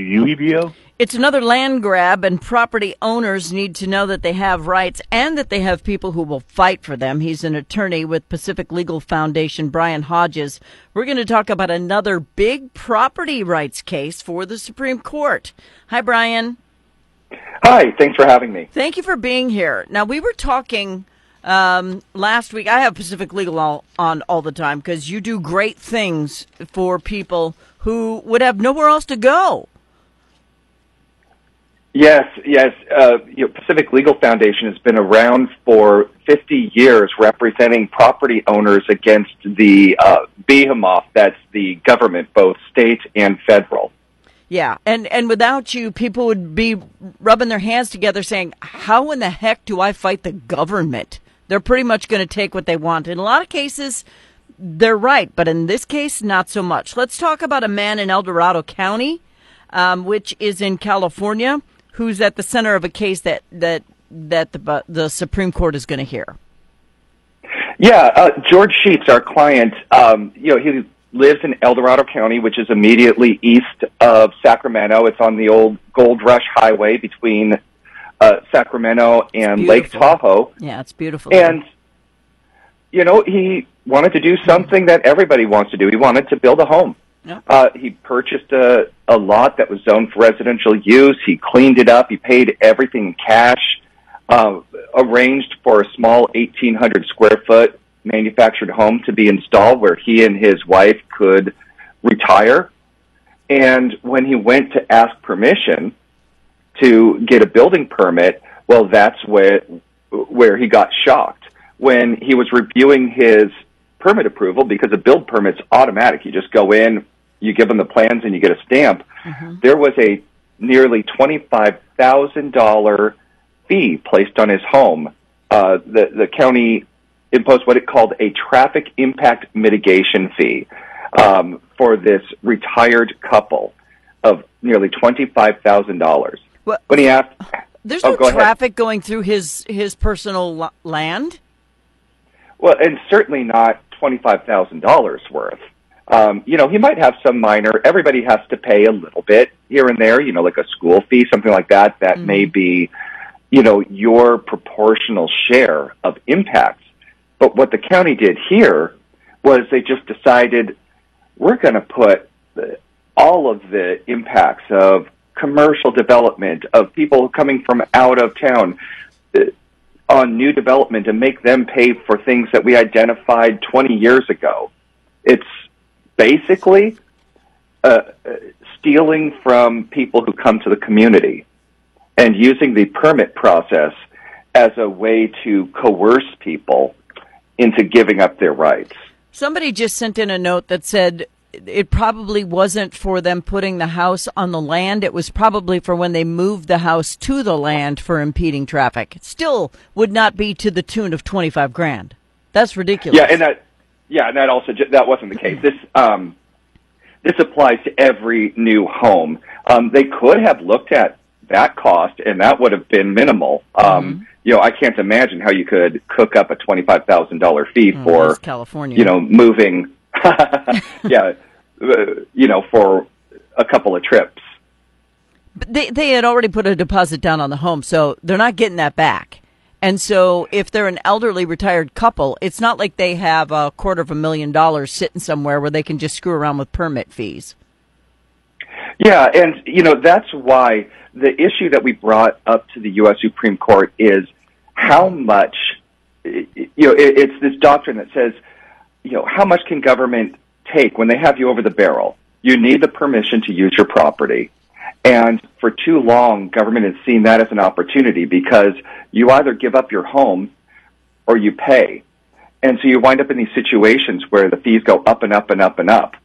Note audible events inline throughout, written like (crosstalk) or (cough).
UBO? It's another land grab, and property owners need to know that they have rights and that they have people who will fight for them. He's an attorney with Pacific Legal Foundation, Brian Hodges. We're going to talk about another big property rights case for the Supreme Court. Hi, Brian. Hi, thanks for having me. Thank you for being here. Now, we were talking um, last week. I have Pacific Legal all, on all the time because you do great things for people who would have nowhere else to go. Yes, yes. Uh, you know, Pacific Legal Foundation has been around for 50 years representing property owners against the uh, behemoth that's the government, both state and federal. Yeah, and and without you, people would be rubbing their hands together, saying, "How in the heck do I fight the government?" They're pretty much going to take what they want. In a lot of cases, they're right, but in this case, not so much. Let's talk about a man in El Dorado County, um, which is in California, who's at the center of a case that that that the the Supreme Court is going to hear. Yeah, uh, George Sheetz, our client, um, you know, he lives in El Dorado County, which is immediately east of Sacramento. It's on the old Gold Rush Highway between uh, Sacramento and Lake Tahoe. Yeah, it's beautiful. And you know, he wanted to do something that everybody wants to do. He wanted to build a home. Yep. Uh, he purchased a, a lot that was zoned for residential use. He cleaned it up. He paid everything in cash. Uh, arranged for a small 1,800 square foot manufactured home to be installed where he and his wife could retire. And when he went to ask permission to get a building permit, well, that's where where he got shocked when he was reviewing his permit approval because a build permit's automatic. You just go in, you give them the plans, and you get a stamp. Mm-hmm. There was a nearly twenty-five thousand dollar fee placed on his home. Uh, the the county imposed what it called a traffic impact mitigation fee um, for this retired couple of nearly twenty-five thousand dollars. Well, When he asked, There's Oh, no go ahead. traffic going through his his personal land. Well, and certainly not twenty-five thousand dollars worth. Um, you know, he might have some minor. Everybody has to pay a little bit here and there. You know, like a school fee, something like that. That may be, you know, your proportional share of impacts. But what the county did here was they just decided we're going to put the, all of the impacts of commercial development of people coming from out of town uh, on new development and make them pay for things that we identified 20 years ago. It's basically uh, stealing from people who come to the community and using the permit process as a way to coerce people into giving up their rights. Somebody just sent in a note that said it probably wasn't for them putting the house on the land. It was probably for when they moved the house to the land for impeding traffic. It still would not be to the tune of twenty five grand. That's ridiculous. Yeah, and that yeah, and that also that wasn't the case. This um, this applies to every new home. Um, they could have looked at that cost, and that would have been minimal. Um, You know, I can't imagine how you could cook up a twenty five thousand dollar fee Oh, for California. you know moving. (laughs) yeah, you know for a couple of trips. But they they had already put a deposit down on the home, so they're not getting that back. And so, if they're an elderly retired couple, it's not like they have a quarter of a million dollars sitting somewhere where they can just screw around with permit fees. Yeah, and you know that's why the issue that we brought up to the U.S. Supreme Court is how much you know it, it's this doctrine that says you know how much can government take when they have you over the barrel. You need the permission to use your property. And for too long, government has seen that as an opportunity because you either give up your home or you pay. And so you wind up in these situations where the fees go up and up and up and up.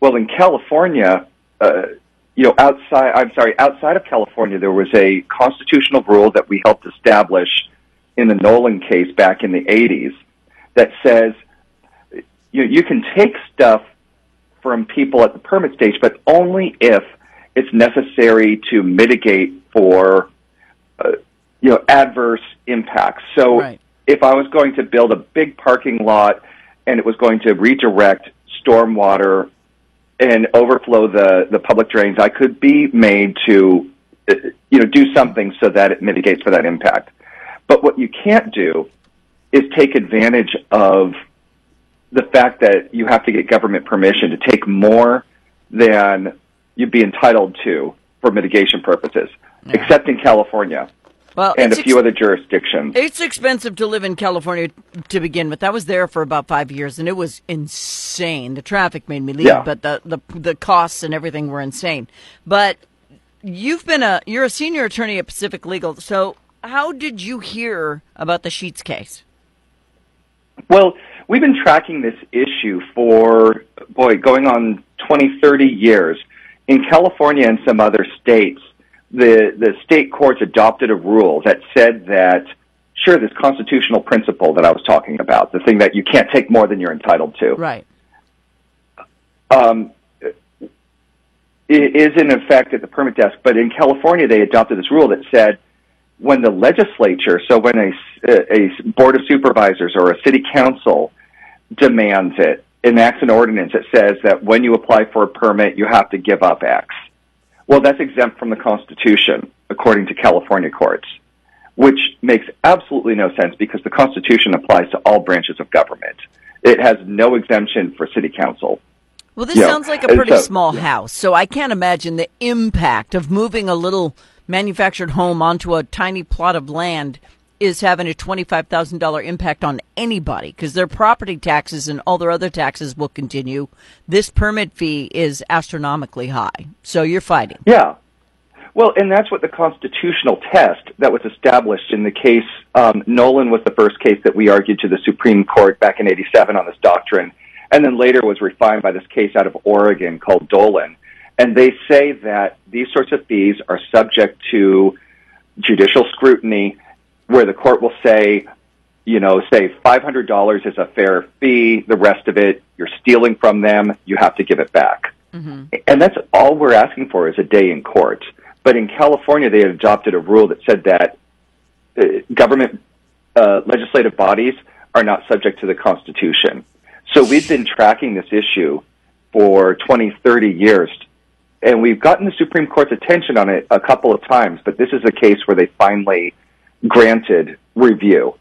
Well, in California, uh, you know, outside, I'm sorry, outside of California, there was a constitutional rule that we helped establish in the Nollan case back in the 80s that says you, you can take stuff from people at the permit stage, but only if it's necessary to mitigate for, uh, you know, adverse impacts. So Right. if I was going to build a big parking lot and it was going to redirect stormwater and overflow the, the public drains, I could be made to, uh, you know, do something so that it mitigates for that impact. But what you can't do is take advantage of the fact that you have to get government permission to take more than you'd be entitled to for mitigation purposes, yeah. except in California. Well, and a few ex- other jurisdictions. It's expensive to live in California to begin with. I was there for about five years, and it was insane. The traffic made me leave, yeah. but the, the the costs and everything were insane. But you've been a you're a senior attorney at Pacific Legal, so how did you hear about the Sheetz case? Well, we've been tracking this issue for boy, going on 20, 30 years in California and some other states the the state courts adopted a rule that said that sure this constitutional principle that I was talking about, the thing that you can't take more than you're entitled to, right, um, is in effect at the permit desk. But in California, they adopted this rule that said when the legislature, so when a, a board of supervisors or a city council demands it, enacts an ordinance that says that when you apply for a permit, you have to give up X well, that's exempt from the Constitution, according to California courts, which makes absolutely no sense because the Constitution applies to all branches of government. It has no exemption for city council. Well, this you sounds know, like a pretty so, small yeah. house, so I can't imagine the impact of moving a little manufactured home onto a tiny plot of land is having a $25,000 impact on anybody because their property taxes and all their other taxes will continue. This permit fee is astronomically high. So you're fighting. Yeah. Well, and that's what the constitutional test that was established in the case. Um, Nollan was the first case that we argued to the Supreme Court back in 87 on this doctrine, and then later was refined by this case out of Oregon called Dolan. And they say that these sorts of fees are subject to judicial scrutiny where the court will say, you know, say $500 is a fair fee. The rest of it, you're stealing from them. You have to give it back. Mm-hmm. And that's all we're asking for is a day in court. But in California, they adopted a rule that said that uh, government uh, legislative bodies are not subject to the Constitution. So we've been tracking this issue for 20, 30 years. And we've gotten the Supreme Court's attention on it a couple of times, but this is a case where they finally granted review.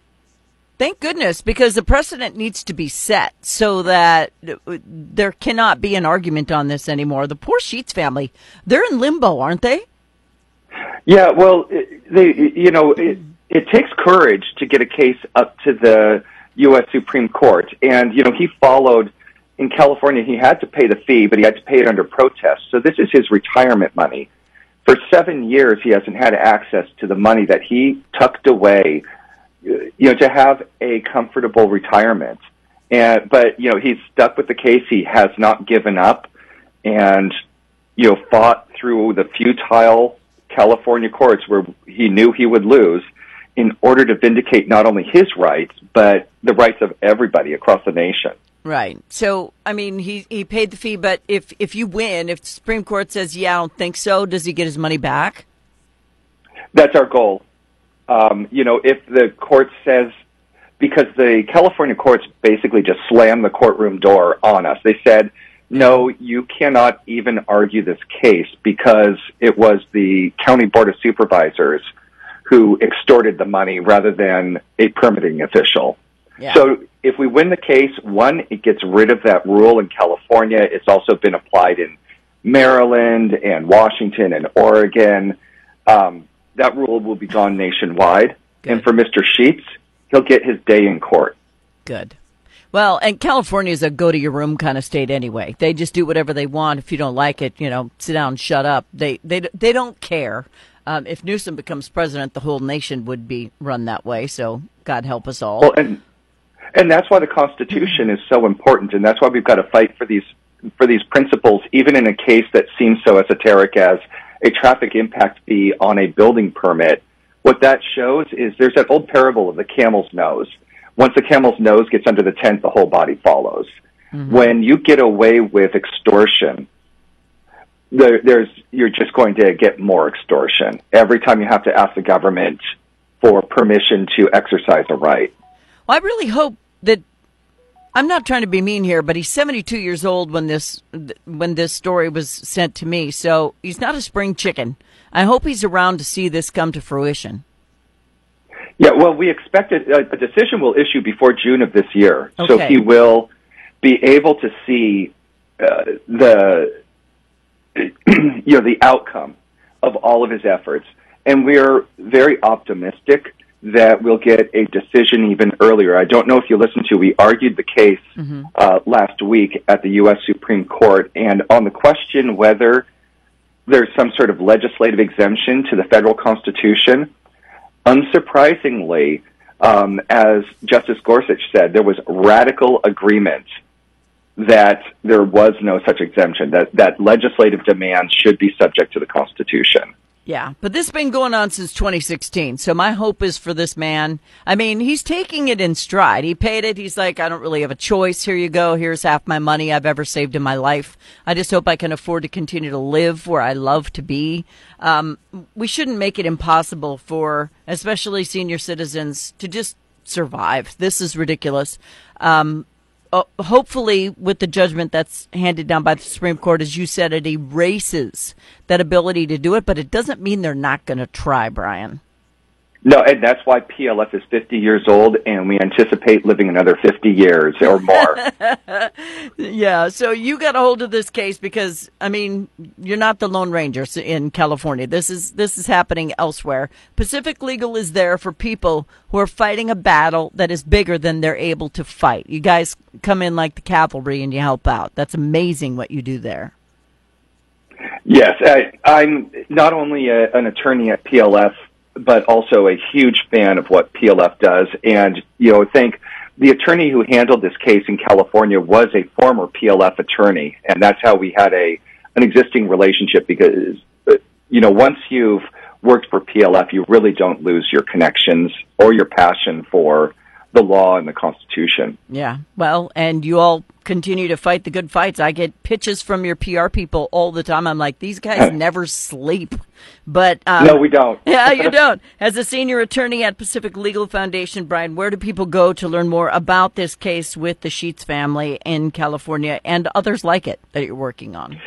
Thank goodness, because the precedent needs to be set so that there cannot be an argument on this anymore. The poor Sheetz family, they're in limbo, aren't they? Yeah, well, they, you know, it, it takes courage to get a case up to the U.S. Supreme Court. And, you know, he followed in California, he had to pay the fee, but he had to pay it under protest. So this is his retirement money for seven years he hasn't had access to the money that he tucked away you know to have a comfortable retirement and but you know he's stuck with the case he has not given up and you know fought through the futile California courts where he knew he would lose in order to vindicate not only his rights but the rights of everybody across the nation Right. So, I mean, he he paid the fee, but if if you win, if the Supreme Court says, "Yeah, I don't think so," does he get his money back? That's our goal. Um, you know, if the court says, because the California courts basically just slammed the courtroom door on us. They said, "No, you cannot even argue this case because it was the county board of supervisors who extorted the money rather than a permitting official." Yeah. So if we win the case, one, it gets rid of that rule in California. It's also been applied in Maryland and Washington and Oregon. Um, that rule will be gone nationwide. Good. And for Mr. Sheetz, he'll get his day in court. Good. Well, and California is a go to your room kind of state anyway. They just do whatever they want. If you don't like it, you know, sit down, shut up. They they they don't care. Um, if Newsom becomes president, the whole nation would be run that way. So God help us all. Well, and and that's why the Constitution is so important, and that's why we've got to fight for these for these principles, even in a case that seems so esoteric as a traffic impact fee on a building permit. What that shows is there's that old parable of the camel's nose. Once the camel's nose gets under the tent, the whole body follows. Mm-hmm. When you get away with extortion, there, there's you're just going to get more extortion every time you have to ask the government for permission to exercise a right. Well, I really hope that I'm not trying to be mean here, but he's 72 years old when this when this story was sent to me. So he's not a spring chicken. I hope he's around to see this come to fruition. Yeah, well, we expect a, a decision will issue before June of this year, Okay. so he will be able to see uh, the (clears throat) you know the outcome of all of his efforts, and we're very optimistic that we'll get a decision even earlier. I don't know if you listened to we argued the case uh, last week at the U.S. Supreme Court, and on the question whether there's some sort of legislative exemption to the federal Constitution. Unsurprisingly, um, as Justice Gorsuch said, there was radical agreement that there was no such exemption, that, that legislative demands should be subject to the Constitution. Yeah, but this has been going on since 2016. So my hope is for this man. I mean, he's taking it in stride. He paid it. He's like, I don't really have a choice. Here you go. Here's half my money I've ever saved in my life. I just hope I can afford to continue to live where I love to be. Um, we shouldn't make it impossible for, especially senior citizens, to just survive. This is ridiculous. Um, uh, hopefully, with the judgment that's handed down by the Supreme Court, as you said, it erases that ability to do it, but it doesn't mean they're not going to try, Brian. No, and that's why PLF is 50 years old, and we anticipate living another 50 years or more. (laughs) Yeah, so you got a hold of this case because I mean, you're not the Lone Rangers in California. This is this is happening elsewhere. Pacific Legal is there for people who are fighting a battle that is bigger than they're able to fight. You guys come in like the cavalry and you help out. That's amazing what you do there. Yes, I, I'm not only a, an attorney at PLF, but also a huge fan of what PLF does. And, you know, think the attorney who handled this case in California was a former PLF attorney. And that's how we had a, an existing relationship because, you know, once you've worked for PLF, you really don't lose your connections or your passion for the law and the Constitution. Yeah. Well, and you all continue to fight the good fights. I get pitches from your PR people all the time. I'm like, these guys (laughs) never sleep. But um, no, we don't. (laughs) yeah, you (laughs) don't. As a senior attorney at Pacific Legal Foundation, Brian, where do people go to learn more about this case with the Sheetz family in California and others like it that you're working on?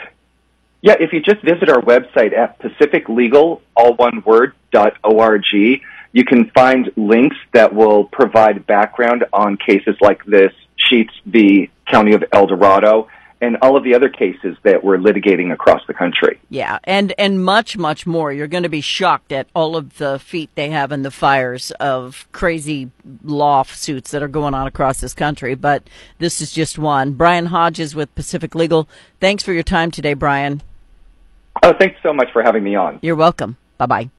Yeah, if you just visit our website at pacificlegal, all one word, dot org, you can find links that will provide background on cases like this, Sheetz v. County of El Dorado, and all of the other cases that we're litigating across the country. Yeah, and and much much more. You're going to be shocked at all of the feet they have in the fires of crazy lawsuits that are going on across this country. But this is just one. Brian Hodges with Pacific Legal. Thanks for your time today, Brian. Oh, thanks so much for having me on. You're welcome. Bye bye.